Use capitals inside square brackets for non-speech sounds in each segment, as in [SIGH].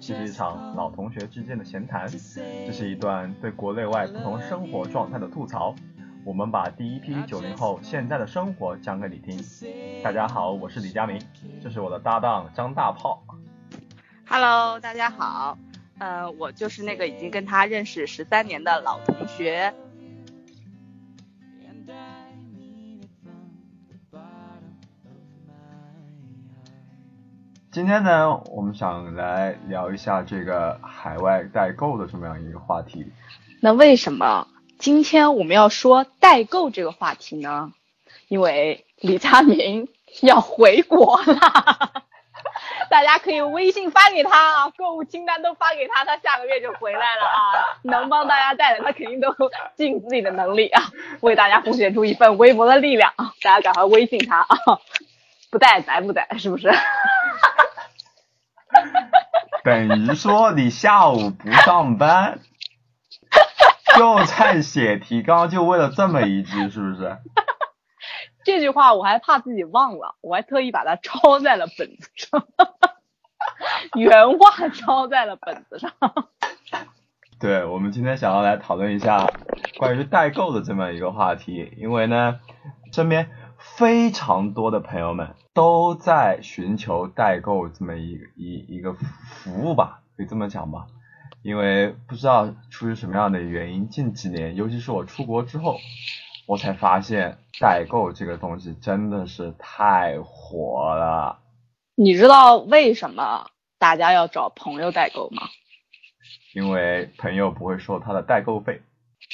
这是一场老同学之间的闲谈，这是一段对国内外不同生活状态的吐槽。我们把第一批九零后现在的生活讲给你听。大家好，我是李佳明，这是我的搭档张大炮。Hello，大家好，呃，我就是那个已经跟他认识十三年的老同学。今天呢，我们想来聊一下这个海外代购的这么样一个话题。那为什么今天我们要说代购这个话题呢？因为李佳明要回国了，[LAUGHS] 大家可以微信发给他啊，购物清单都发给他，他下个月就回来了啊！能帮大家带的，他肯定都尽自己的能力啊，为大家奉献出一份微薄的力量啊！大家赶快微信他啊！不带白不带，是不是？[LAUGHS] 等于说你下午不上班，[LAUGHS] 就在写提纲，就为了这么一句，是不是？这句话我还怕自己忘了，我还特意把它抄在了本子上，[LAUGHS] 原话抄在了本子上。对，我们今天想要来讨论一下关于代购的这么一个话题，因为呢，身边非常多的朋友们。都在寻求代购这么一一一个服务吧，可以这么讲吧。因为不知道出于什么样的原因，近几年，尤其是我出国之后，我才发现代购这个东西真的是太火了。你知道为什么大家要找朋友代购吗？因为朋友不会收他的代购费。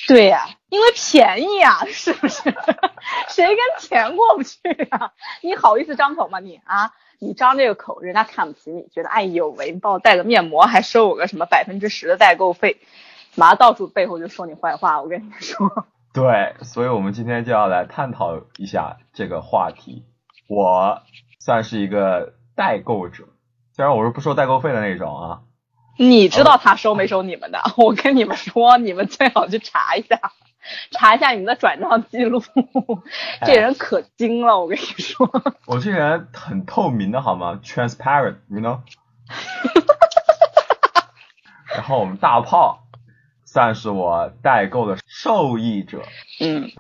对呀，因为便宜啊，[LAUGHS] 是不是？[LAUGHS] 谁跟钱过不去呀？你好意思张口吗？你啊，你张这个口，人家看不起你，觉得哎呦喂，你帮我带个面膜，还收我个什么百分之十的代购费，马上到处背后就说你坏话。我跟你说，对，所以我们今天就要来探讨一下这个话题。我算是一个代购者，虽然我是不收代购费的那种啊。你知道他收没收你们的？[LAUGHS] 我跟你们说，你们最好去查一下，查一下你们的转账记录。[LAUGHS] 这人可精了，我跟你说。我这人很透明的好吗？Transparent，you know。[LAUGHS] 然后我们大炮算是我代购的受益者。嗯，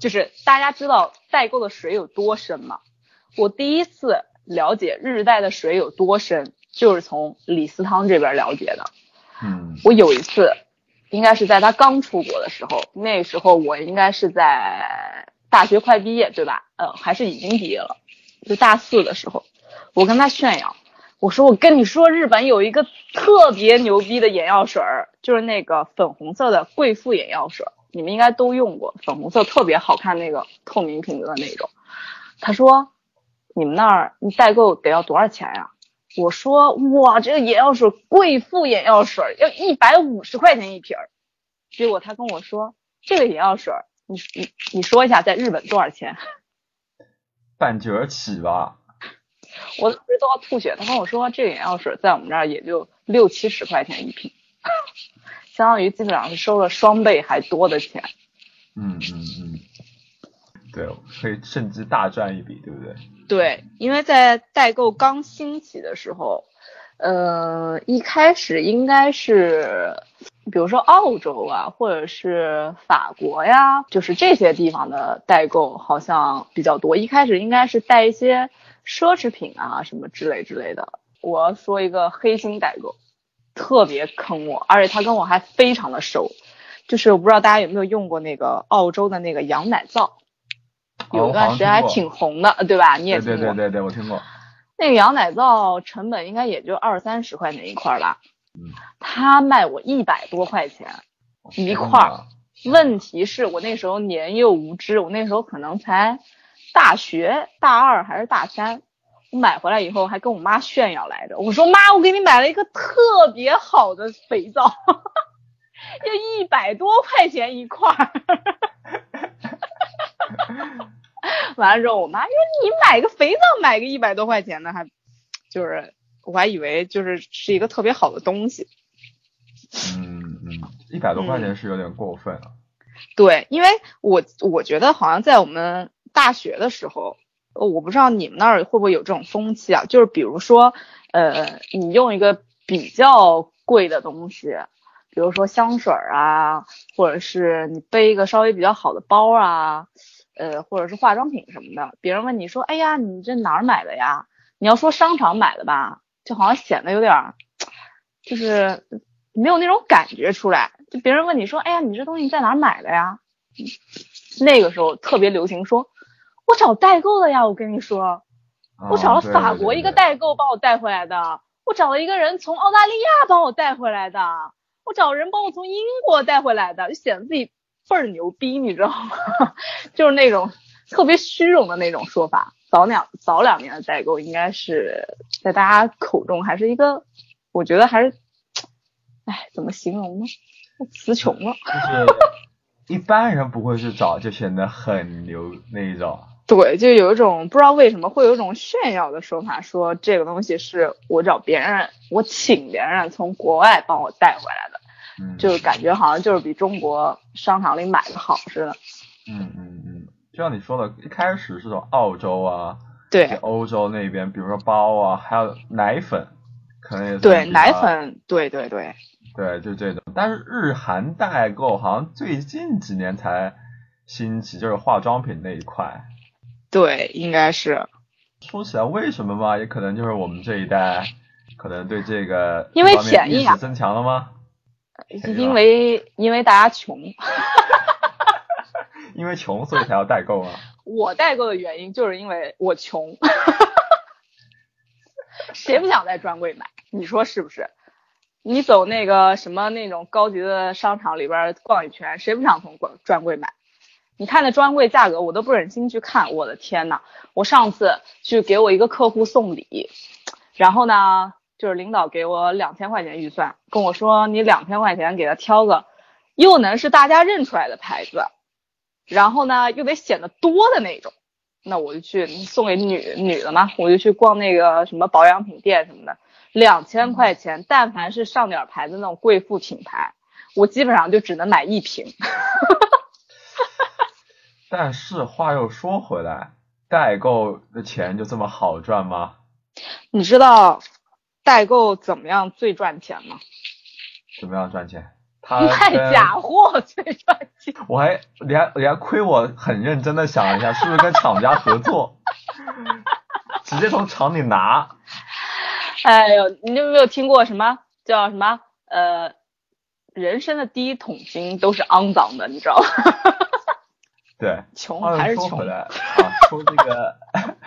就是大家知道代购的水有多深吗？我第一次了解日代的水有多深。就是从李思汤这边了解的，嗯，我有一次，应该是在他刚出国的时候，那时候我应该是在大学快毕业，对吧？嗯，还是已经毕业了，就大四的时候，我跟他炫耀，我说我跟你说，日本有一个特别牛逼的眼药水儿，就是那个粉红色的贵妇眼药水，你们应该都用过，粉红色特别好看那个透明瓶子的那种。他说，你们那儿你代购得要多少钱呀？我说哇，这个眼药水贵妇眼药水要一百五十块钱一瓶儿，结果他跟我说这个眼药水，你你你说一下在日本多少钱？[LAUGHS] 半折起吧。我当时都要吐血。他跟我说这个眼药水在我们这儿也就六七十块钱一瓶，[LAUGHS] 相当于基本上是收了双倍还多的钱。嗯嗯嗯，对，可以甚至大赚一笔，对不对？对，因为在代购刚兴起的时候，呃，一开始应该是，比如说澳洲啊，或者是法国呀，就是这些地方的代购好像比较多。一开始应该是带一些奢侈品啊什么之类之类的。我要说一个黑心代购，特别坑我，而且他跟我还非常的熟，就是我不知道大家有没有用过那个澳洲的那个羊奶皂。有段时间还挺红的，对吧？你也听过？对对对对，我听过。那个羊奶皂成本应该也就二三十块钱一块吧。嗯。他卖我一百多块钱一块儿。问题是我那时候年幼无知，我那时候可能才大学大二还是大三。我买回来以后还跟我妈炫耀来着，我说妈，我给你买了一个特别好的肥皂，[LAUGHS] 要一百多块钱一块。[LAUGHS] 完了之后，我妈说：“你买个肥皂，买个一百多块钱的，还就是我还以为就是是一个特别好的东西。”嗯嗯，一百多块钱是有点过分了。对，因为我我觉得好像在我们大学的时候，我不知道你们那儿会不会有这种风气啊？就是比如说，呃，你用一个比较贵的东西，比如说香水啊，或者是你背一个稍微比较好的包啊，呃，或者是化妆品什么的，别人问你说，哎呀，你这哪儿买的呀？你要说商场买的吧，就好像显得有点儿，就是没有那种感觉出来。就别人问你说，哎呀，你这东西在哪儿买的呀？那个时候特别流行说，我找代购的呀，我跟你说，我找了法国一个代购帮我带回来的，我找了一个人从澳大利亚帮我带回来的，我找人帮我从英国带回来的，就显得自己倍儿牛逼，你知道吗？[LAUGHS] 就是那种特别虚荣的那种说法。早两早两年的代购，应该是在大家口中还是一个，我觉得还是，哎，怎么形容呢？词穷了。就是一般人不会去找，就显得很牛那一种。[LAUGHS] 对，就有一种不知道为什么会有一种炫耀的说法，说这个东西是我找别人，我请别人从国外帮我带回来的，嗯，就感觉好像就是比中国商场里买的好似的。嗯嗯嗯，就像你说的，一开始是从澳洲啊，对欧洲那边，比如说包啊，还有奶粉，可能也对，奶，粉，对对对，对，就这种。但是日韩代购好像最近几年才兴起，就是化妆品那一块。对，应该是说起来，为什么嘛？也可能就是我们这一代，可能对这个因为便宜啊意识增强了吗？因为因为大家穷。[LAUGHS] 因为穷，所以才要代购啊。我代购的原因就是因为我穷，[LAUGHS] 谁不想在专柜买？你说是不是？你走那个什么那种高级的商场里边逛一圈，谁不想从专专柜买？你看那专柜价格，我都不忍心去看。我的天呐！我上次去给我一个客户送礼，然后呢，就是领导给我两千块钱预算，跟我说你两千块钱给他挑个又能是大家认出来的牌子，然后呢又得显得多的那种。那我就去送给女女的嘛，我就去逛那个什么保养品店什么的，两千块钱，但凡是上点牌子那种贵妇品牌，我基本上就只能买一瓶。[LAUGHS] 但是话又说回来，代购的钱就这么好赚吗？你知道代购怎么样最赚钱吗？怎么样赚钱？他卖假货最赚钱。我还你还你还亏我很认真的想了一下，是不是跟厂家合作，[LAUGHS] 直接从厂里拿？哎呦，你有没有听过什么叫什么呃，人生的第一桶金都是肮脏的，你知道吗？[LAUGHS] 对，穷话还是穷啊，说这个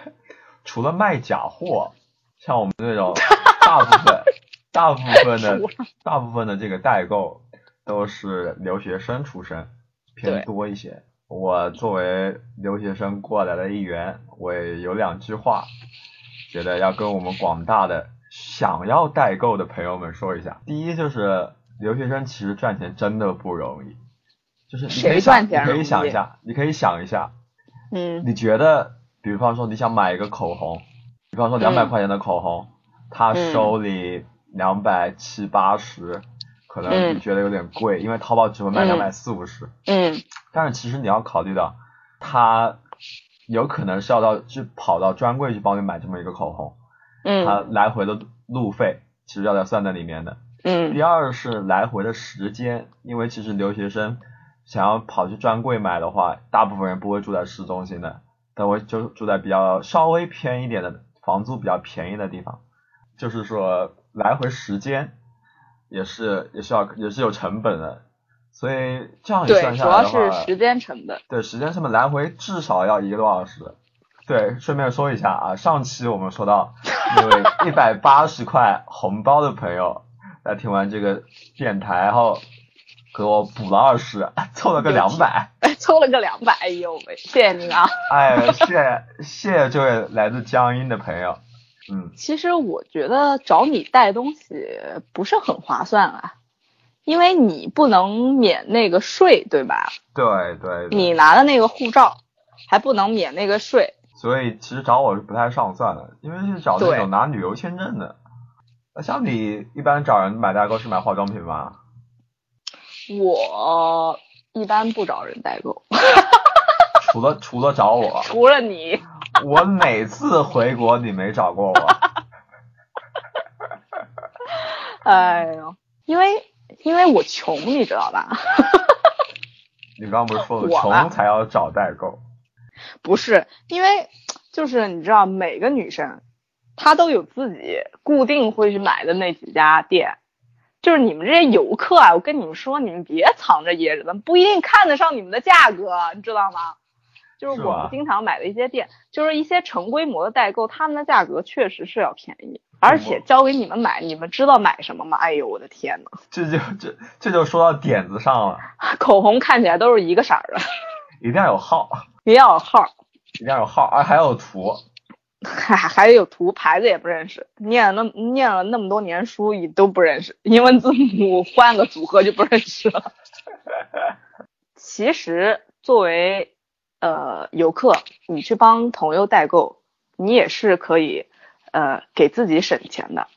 [LAUGHS] 除了卖假货，像我们这种大部分大部分的 [LAUGHS] 大部分的这个代购都是留学生出身，偏多一些。我作为留学生过来的一员，我也有两句话，觉得要跟我们广大的想要代购的朋友们说一下。第一就是留学生其实赚钱真的不容易，就是你可以谁想，你可以赚钱容易？想一下，你可以想一下，嗯。你觉得，比方说你想买一个口红，比方说两百嗯。块钱的口红，他嗯收你两百七八十，可能嗯你觉得有点贵，因为淘宝只会卖嗯两百四五十。嗯但是其实你要考虑到，他有可能是要到去跑到专柜去帮你买这么一个口红，他嗯来回的路费其实要在算在里面的。嗯第二是来回的时间，因为其实留学生想要跑去专柜买的话，大部分人不会住在市中心的，都会就住在比较稍微偏一点的房租比较便宜的地方。就是说来回时间也是也是要也是有成本的，所以这样一，算主要下来的话，是时间成本。对，时间成本来回至少要一个多小时。对，顺便说一下啊，上期我们说到那位一百八十块红包的朋友，在听完这个电台后，给我补了二十，凑了个两百。[LAUGHS] 凑了个两百，哎呦喂，谢谢您啊！哎，谢谢谢谢这位来自江阴的朋友。嗯，其实我觉得找你带东西不是很划算啊，因为你不能免那个税，对吧？对对对。你拿的那个护照还不能免那个税。所以其实找我是不太上算的，因为是找那种拿旅游签证的。那像你一般找人买代购是买化妆品吗？我一般不找人代购，[LAUGHS] 除了除了找我，除了你。我每次回国你没找过我。[LAUGHS] 哎呦，因为因为我穷，你知道吧？[LAUGHS] 你刚刚不是说了我穷才要找代购？不是，因为就是你知道，每个女生她都有自己固定会去买的那几家店。就是你们这些游客啊，我跟你们说，你们别藏着掖着的，不一定看得上你们的价格，你知道吗？就是我们经常买的一些店，就是一些成规模的代购，他们的价格确实是要便宜，而且交给你们买，你们知道买什么吗？哎呦，我的天呐，这就这这就说到点子上了，口红看起来都是一个色儿的，一定要有号，[LAUGHS] 一定要有号儿，一定要有号，啊还要有图。还还有图牌子也不认识，念了那念了那么多年书也都不认识，英文字母换个组合就不认识了。[LAUGHS] 其实作为呃游客，你去帮朋友代购，你也是可以呃给自己省钱的，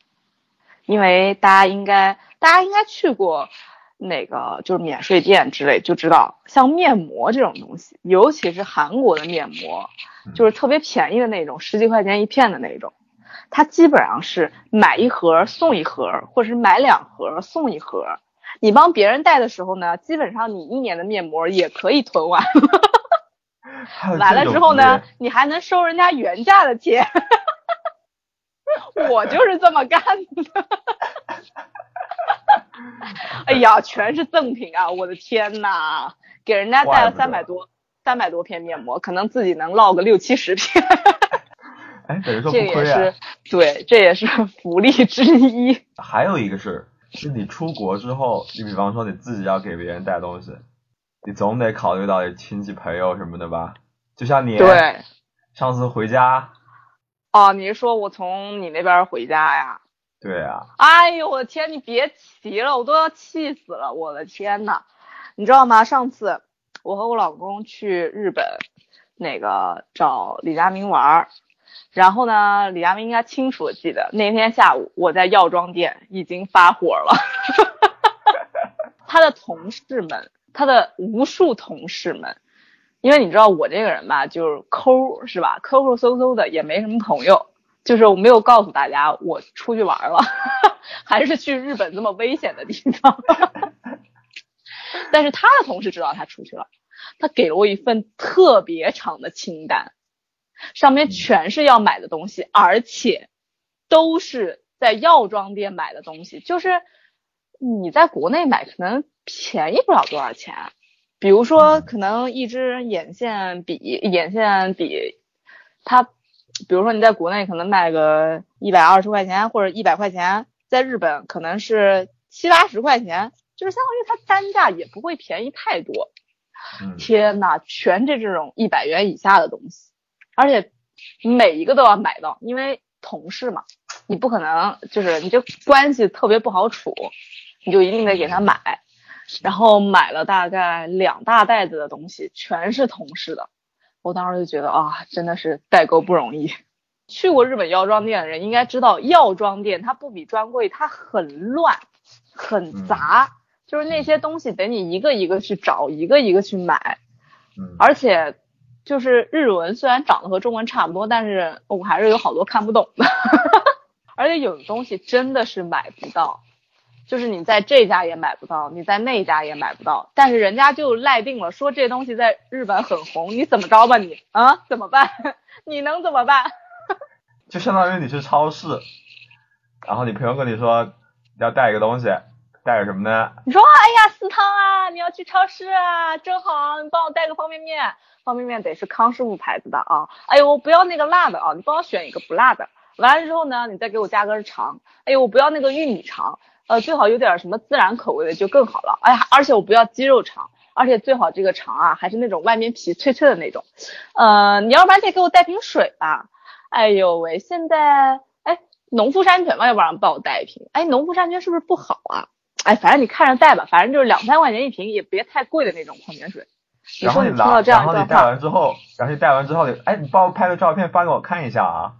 因为大家应该大家应该去过那个就是免税店之类，就知道像面膜这种东西，尤其是韩国的面膜，就是特别便宜的那种，十几块钱一片的那种。它基本上是买一盒送一盒，或者是买两盒送一盒。你帮别人带的时候呢，基本上你一年的面膜也可以囤完。[LAUGHS] 完了之后呢，你还能收人家原价的钱。[LAUGHS] 我就是这么干的。[LAUGHS] 哎呀，全是赠品啊！我的天呐，给人家带了三百多三百多片面膜，可能自己能落个六七十片。哎，等于说这不亏啊个也是。对，这也是福利之一。还有一个是，是你出国之后，你比方说你自己要给别人带东西，你总得考虑到你亲戚朋友什么的吧？就像你对，上次回家，哦，你是说我从你那边回家呀？对啊，哎呦，我的天，你别提了，我都要气死了，我的天呐，你知道吗？上次我和我老公去日本，那个找李佳明玩儿，然后呢，李佳明应该清楚的记得那天下午我在药妆店已经发火了，[LAUGHS] [LAUGHS] 他的同事们，他的无数同事们。因为你知道我这个人吧，就是抠是吧？抠抠搜搜的，也没什么朋友。就是我没有告诉大家我出去玩了，[LAUGHS] 还是去日本这么危险的地方。[LAUGHS] 但是他的同事知道他出去了，他给了我一份特别长的清单，上面全是要买的东西，而且都是在药妆店买的东西，就是你在国内买可能便宜不了多少钱。比如说，可能一支眼线笔，眼线笔，它，比如说你在国内可能卖个一百二十块钱或者一百块钱，在日本可能是七八十块钱，就是相当于它单价也不会便宜太多。嗯，天呐，全是这种一百元以下的东西，而且每一个都要买到，因为同事嘛，你不可能就是你这关系特别不好处，你就一定得给他买。然后买了大概两大袋子的东西，全是同事的。我当时就觉得啊，真的是代购不容易。去过日本药妆店的人应该知道，药妆店它不比专柜，它很乱，很杂，就是那些东西得你一个一个去找，一个一个去买。嗯，而且就是日文虽然长得和中文差不多，但是我还是有好多看不懂的。[LAUGHS] 而且有的东西真的是买不到。就是你在这家也买不到，你在那家也买不到，但是人家就赖定了，说这东西在日本很红，你怎么着吧你啊？怎么办？[LAUGHS] 你能怎么办？[LAUGHS] 就相当于你去超市，然后你朋友跟你说要带一个东西，带个什么呢？你说哎呀私汤啊，你要去超市啊，正好你帮我带个方便面，方便面得是康师傅牌子的啊。哎呦，我不要那个辣的啊，你帮我选一个不辣的。完了之后呢，你再给我加根肠。哎呦，我不要那个玉米肠。呃，最好有点什么孜然口味的就更好了。哎呀，而且我不要鸡肉肠，而且最好这个肠啊还是那种外面皮脆脆的那种。呃，你要不然得给我带瓶水吧。哎呦喂，现在哎，农夫山泉嘛，要不然帮我带一瓶。哎，农夫山泉是不是不好啊？哎，反正你看着带吧，反正就是两三块钱一瓶，也别太贵的那种矿泉水。你然后你拿，然后你带，完之后，然后你带完之后，哎，你帮我拍个照片发给我看一下啊。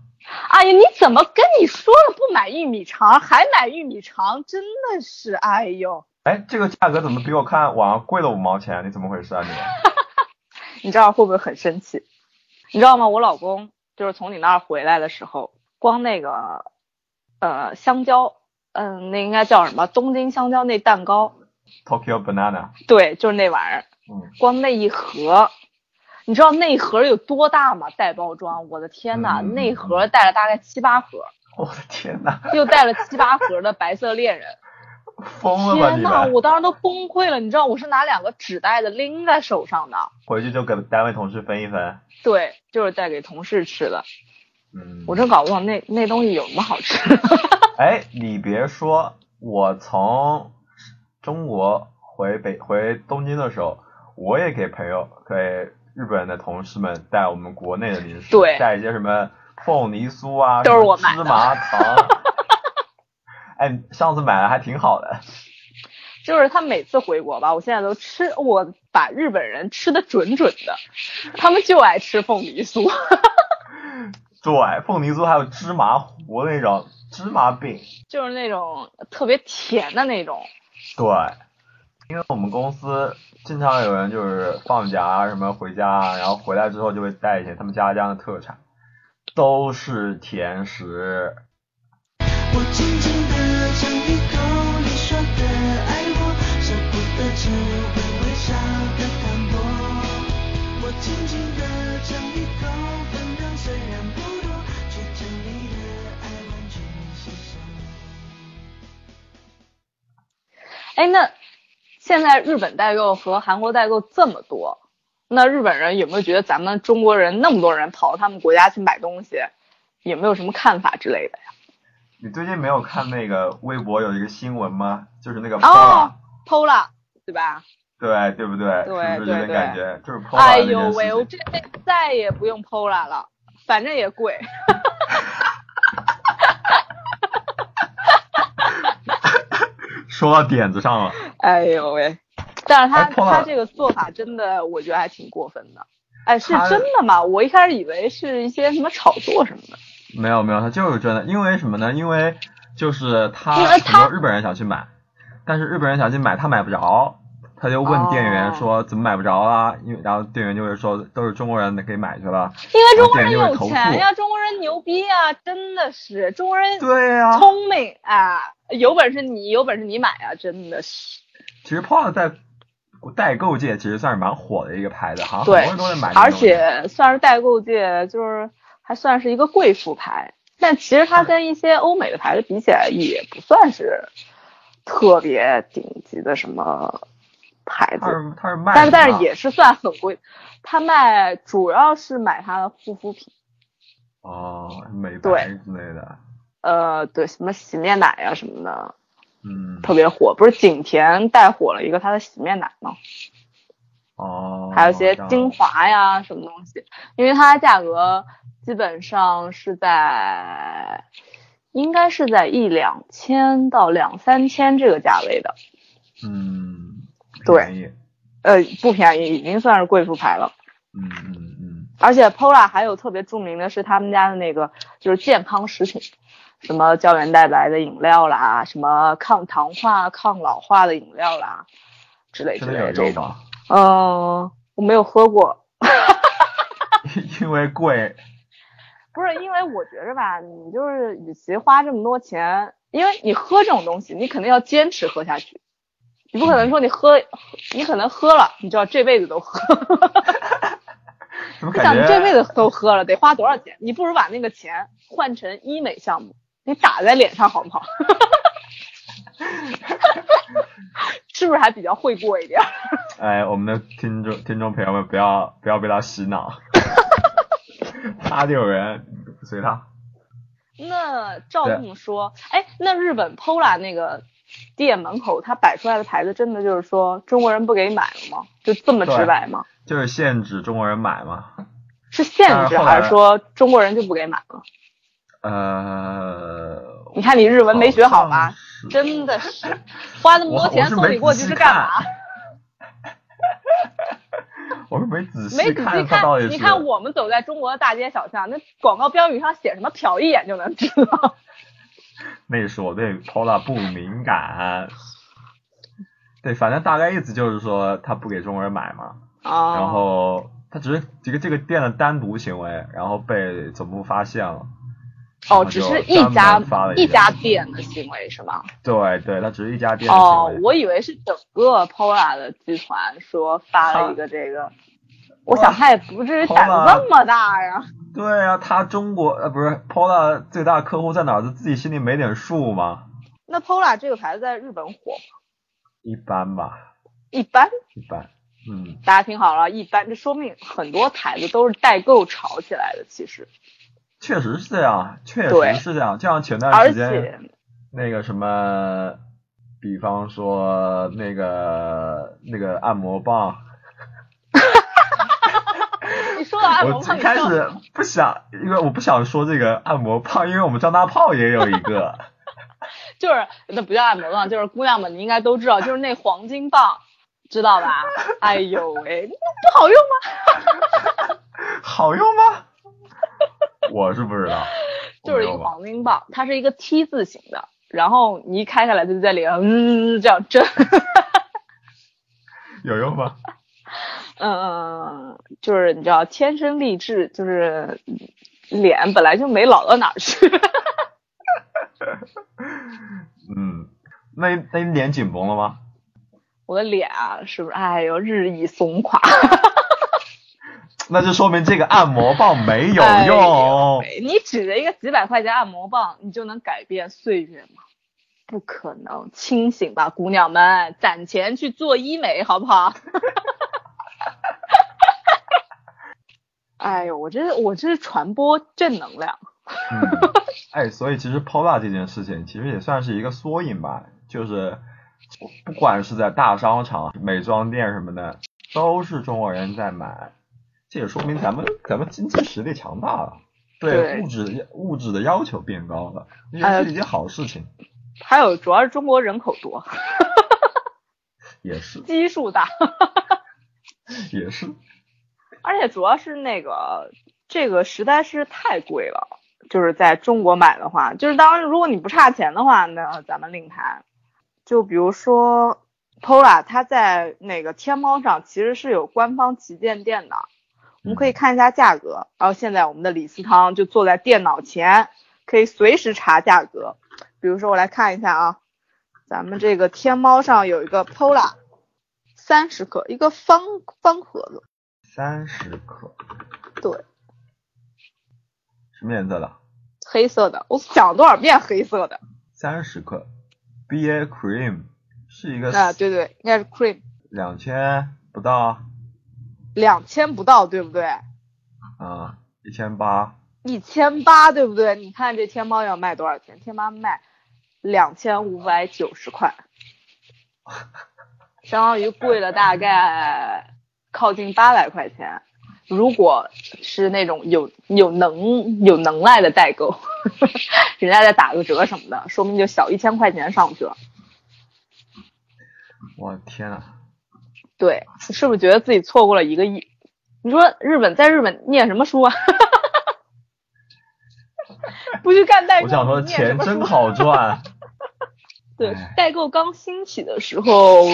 哎呀，你怎么跟你说了不买玉米肠，还买玉米肠？真的是，哎呦，哎，这个价格怎么比我看网上贵了五毛钱？你怎么回事啊你？[LAUGHS] 你知道会不会很生气？你知道吗？我老公就是从你那儿回来的时候，光那个呃香蕉嗯，那应该叫什么？东京香蕉那蛋糕，Tokyo Banana，对，就是那玩意儿。嗯，光那一盒，你知道那一盒有多大吗？带包装，我的天呐，嗯那盒带了大概七八盒，[LAUGHS] 我的天呐，又带了七八盒的白色恋人。[LAUGHS] 疯了吧天呐，我当时都崩溃了。你知道我是拿两个纸袋子拎在手上的，回去就给单位同事分一分。对，就是带给同事吃的。嗯，我真搞不懂那那东西有什么好吃。[LAUGHS] 哎，你别说，我从中国回北回东京的时候，我也给朋友给日本的同事们带我们国内的零食，对带一些什么凤梨酥啊，都是我买的芝麻糖。[LAUGHS] 哎，上次买的还挺好的。就是他每次回国吧，我现在都吃，我把日本人吃的准准的，他们就爱吃凤梨酥。[LAUGHS] 对，凤梨酥还有芝麻糊那种芝麻饼。就是那种特别甜的那种。对，因为我们公司经常有人就是放假啊什么回家啊，然后回来之后就会带一些他们家乡的特产，都是甜食。我轻轻地尝一口你说的爱我，舍不得吃会微笑的淡薄。我轻轻地尝一口分量虽然不多，却将你的爱完全吸收。哎，那现在日本代购和韩国代购这么多，那日本人有没有觉得咱们中国人那么多人跑到他们国家去买东西，有没有什么看法之类的呀？你最近没有看那个微博有一个新闻吗？就是那个哦 Pola，、对吧？对对不对？对是不是有点对感觉？就是 Pola 哎呦喂，我。这辈子再也不用 Pola 了，反正也贵。[LAUGHS] 说到点子上了。哎呦喂！但是他、哎他这个做法真的，我觉得还挺过分的。哎，是真的吗？我一开始以为是一些什么炒作什么的。没有没有，他就是真的，因为什么呢？因为就是他很多日本人想去买，但是日本人想去买，他买不着，他就问店员哦说怎么买不着啊？因为然后店员就会说都是中国人给买去了。因为中国人有钱呀，中国人牛逼呀，真的是中国人对呀、聪明啊，有本事你有本事你买啊，真的是。其实 POS 在代购界其实算是蛮火的一个牌子，好像对很多人都在买而。且算是代购界，就是还算是一个贵妇牌，但其实它跟一些欧美的牌子比起来，也不算是特别顶级的什么牌子，它是他是卖但是但是也是算很贵。它卖主要是买它的护肤品，哦美白之类的，呃，对，什么洗面奶啊什么的，嗯特别火。不是景甜带火了一个它的洗面奶吗？哦，还有一些精华呀，什么东西，因为它的价格基本上是在，应该是在一两千到两三千这个价位的，嗯对呃，不便宜，已经算是贵妇牌了。嗯嗯嗯而且 Pola 还有特别著名的是他们家的那个就是健康食品，什么胶原蛋白的饮料啦，什么抗糖化、抗老化的饮料啦，之类之类的这种。嗯、我没有喝过，[LAUGHS] 因为贵，不是因为我觉着吧，你就是与其花这么多钱，因为你喝这种东西，你肯定要坚持喝下去，你不可能说你喝，[LAUGHS] 你可能喝了，你就要这辈子都喝。你想这辈子都喝了，得花多少钱？你不如把那个钱换成医美项目，你打在脸上好不好？[LAUGHS] 是不是还比较会过一点？哎，我们的听众听众朋友们不要不要被他洗脑，[LAUGHS] 他就有人随他。那照这么说，哎，那日本 Pola 那个店门口，他摆出来的牌子，真的就是说中国人不给买了吗？就这么直白吗？就是限制中国人买吗，是限制还是说中国人就不给买了？呃，你看你日文没学好吧？真的是花那么多钱送你过去是干嘛？[LAUGHS] 我是没仔没细仔细看，你看我们走在中国的大街小巷，那广告标语上写什么，瞟一眼就能知道。[LAUGHS] 那是我对 Pola 不敏感。对，反正大概意思就是说他不给中国人买嘛，啊然后他只是这个这个店的单独行为，然后被总部发现了，哦，只是一家一个家店的行为是吗？对对，它只是一家店哦我以为是整个 Pola 的集团说发了一个这个，我想他也不至于胆子这么大呀。对啊，他中国呃不是 Pola 最大客户在哪儿？他自己心里没点数吗？那 Pola 这个牌子在日本火吗？一般吧，一般，一般。嗯，大家听好了，一般，这说明很多牌子都是代购炒起来的，其实，确实是这样，确实是这样。就像前段时间，那个什么，比方说那个那个按摩棒，[LAUGHS] 你说到按我摩棒，最开始不想，因为我不想说这个按摩棒，因为我们张大炮也有一个。[LAUGHS] 就是那不叫按摩棒，就是姑娘们你应该都知道，就是那黄金棒，知道吧？哎呦喂，那不好用吗？[LAUGHS] 好用吗？我是不知道，就是一个黄金棒，它是一个 T 字形的，然后你一开下来就在脸上嗯这样震，[LAUGHS] 有用吗？嗯，就是你知道天生丽质，就是脸本来就没老到哪儿去。[LAUGHS] 嗯，那那你脸紧绷了吗？我的脸啊，是不是？哎呦，日益松垮。那就说明这个按摩棒没有用。喂你指着一个几百块钱按摩棒，你就能改变岁月吗？不可能！清醒吧，姑娘们，攒钱去做医美，好不好？[LAUGHS] 哎呦，我这我这是传播正能量。嗯，哎，所以其实 Pola 这件事情其实也算是一个缩影吧，就是不管是在大商场、美妆店什么的，都是中国人在买，这也说明咱们咱们经济实力强大了，对对物质物质的要求变高了，这哎是一件好事情，还有，主要是中国人口多，也是 [LAUGHS] 基数大，也是，而且主要是那个这个实在是太贵了。就是在中国买的话，就是当然如果你不差钱的话，那咱们另谈。就比如说 Pola，它在那个天猫上其实是有官方旗舰店的，我们可以看一下价格。然后现在我们的李思汤就坐在电脑前，可以随时查价格。比如说我来看一下啊，咱们这个天猫上有一个 Pola，三十克，一个方方盒子，三十克，对，什么颜色的？黑色的。我讲了多少遍黑色的？三十克，BA Cream 是一个啊，对对，应该是 cream，两千不到，两千不到，对不对？啊，一千八，一千八，对不对？你看这天猫要卖多少钱？天猫卖两千五百九十块，[LAUGHS] 相当于贵了大概靠近八百块钱。如果是那种有有能有能耐的代购，[LAUGHS] 人家再打个折什么的，说明就小一千块钱上去了。我天呐，对，是不是觉得自己错过了一个亿？你说日本在日本念什么书啊？[LAUGHS] 不去干代购，我想说钱真好赚。对哎，代购刚兴起的时候，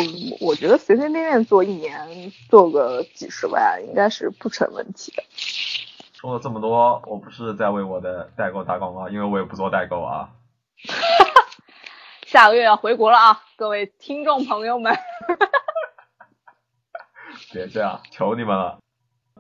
我觉得随随便便做一年做个几十万应该是不成问题的。说了这么多，我不是在为我的代购打广告，因为我也不做代购啊。[LAUGHS] 下个月要回国了啊，各位听众朋友们。别这样，求你们了。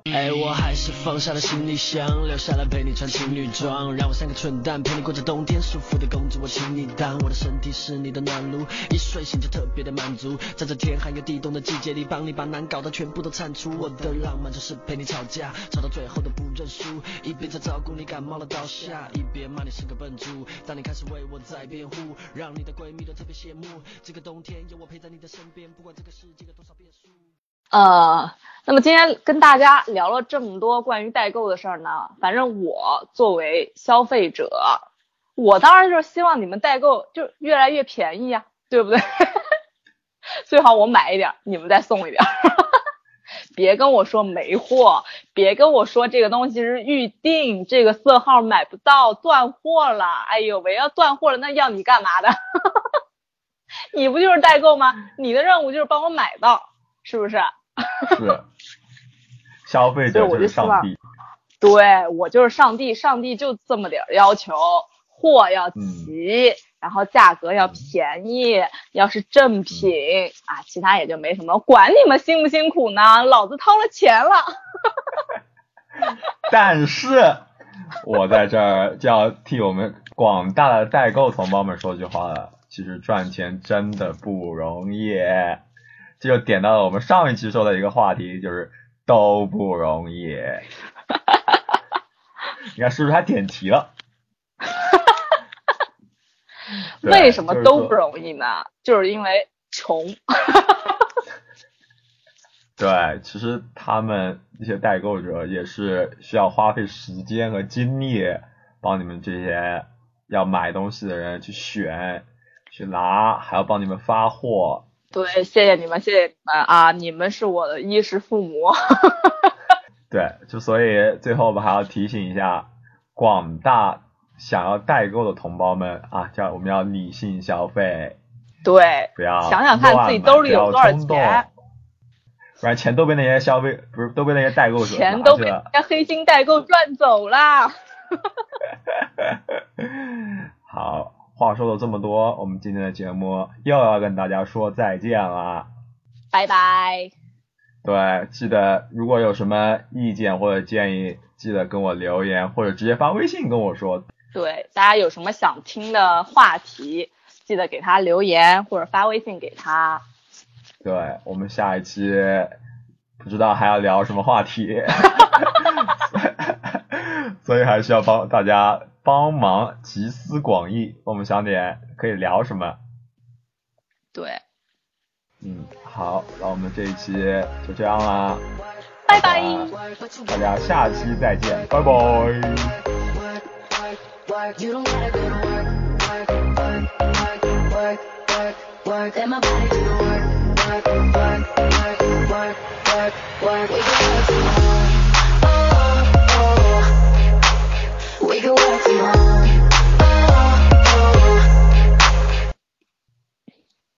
哎，我还是放下了行李箱，留下来陪你穿情侣装，让我像个蠢蛋陪你过着冬天，舒服的公主我请你当，我的身体是你的暖炉，一睡醒就特别的满足，在这天寒又地冻的季节里，帮你把难搞的全部都铲除，我的浪漫就是陪你吵架，吵到最后都不认输，一边在照顾你感冒了倒下，一边骂你是个笨猪，当你开始为我在辩护，让你的闺蜜都特别羡慕，这个冬天有我陪在你的身边，不管这个世界有多少变数。呃，那么今天跟大家聊了这么多关于代购的事儿呢，反正我作为消费者，我当然就是希望你们代购就越来越便宜呀、对不对？[LAUGHS] 最好我买一点，你们再送一点儿。[LAUGHS] 别跟我说没货，别跟我说这个东西是预定，这个色号买不到，断货了。哎呦喂，要断货了，那要你干嘛的？[LAUGHS] 你不就是代购吗？你的任务就是帮我买到，是不是？是，消费者就是上帝。对我就是上帝，上帝就这么点儿要求，货要齐，然后价格要便宜，要是正品啊，其他也就没什么，管你们辛不辛苦呢，老子掏了钱了。[LAUGHS] [LAUGHS] 但是，我在这儿就要替我们广大的代购同胞们说句话了，其实赚钱真的不容易，这就点到了我们上一期说的一个话题，就是都不容易。[LAUGHS] 你看，是不是还点题了？[LAUGHS] 对为什么都不容易呢？就是因为穷。[LAUGHS] 对，其实他们一些代购者也是需要花费时间和精力，帮你们这些要买东西的人去选、去拿，还要帮你们发货。对，谢谢你们，谢谢你们啊！你们是我的衣食父母。[LAUGHS] 对，就所以最后我们还要提醒一下广大想要代购的同胞们啊，叫我们要理性消费，对，不要想想看自己兜里有多少钱不然钱都被那些消费不是都被那些代购者钱都被拿去了。人家黑心代购赚走了。[LAUGHS] 好，话说了这么多，我们今天的节目又要跟大家说再见了。拜拜。对，记得如果有什么意见或者建议，记得跟我留言或者直接发微信跟我说。对，大家有什么想听的话题，记得给他留言或者发微信给他。对我们下一期不知道还要聊什么话题，[LAUGHS] 所以还需要帮大家帮忙集思广益，帮我们想点可以聊什么。对，嗯，好，那我们这一期就这样啦，拜拜，大家下期再见，拜拜。You can work it out.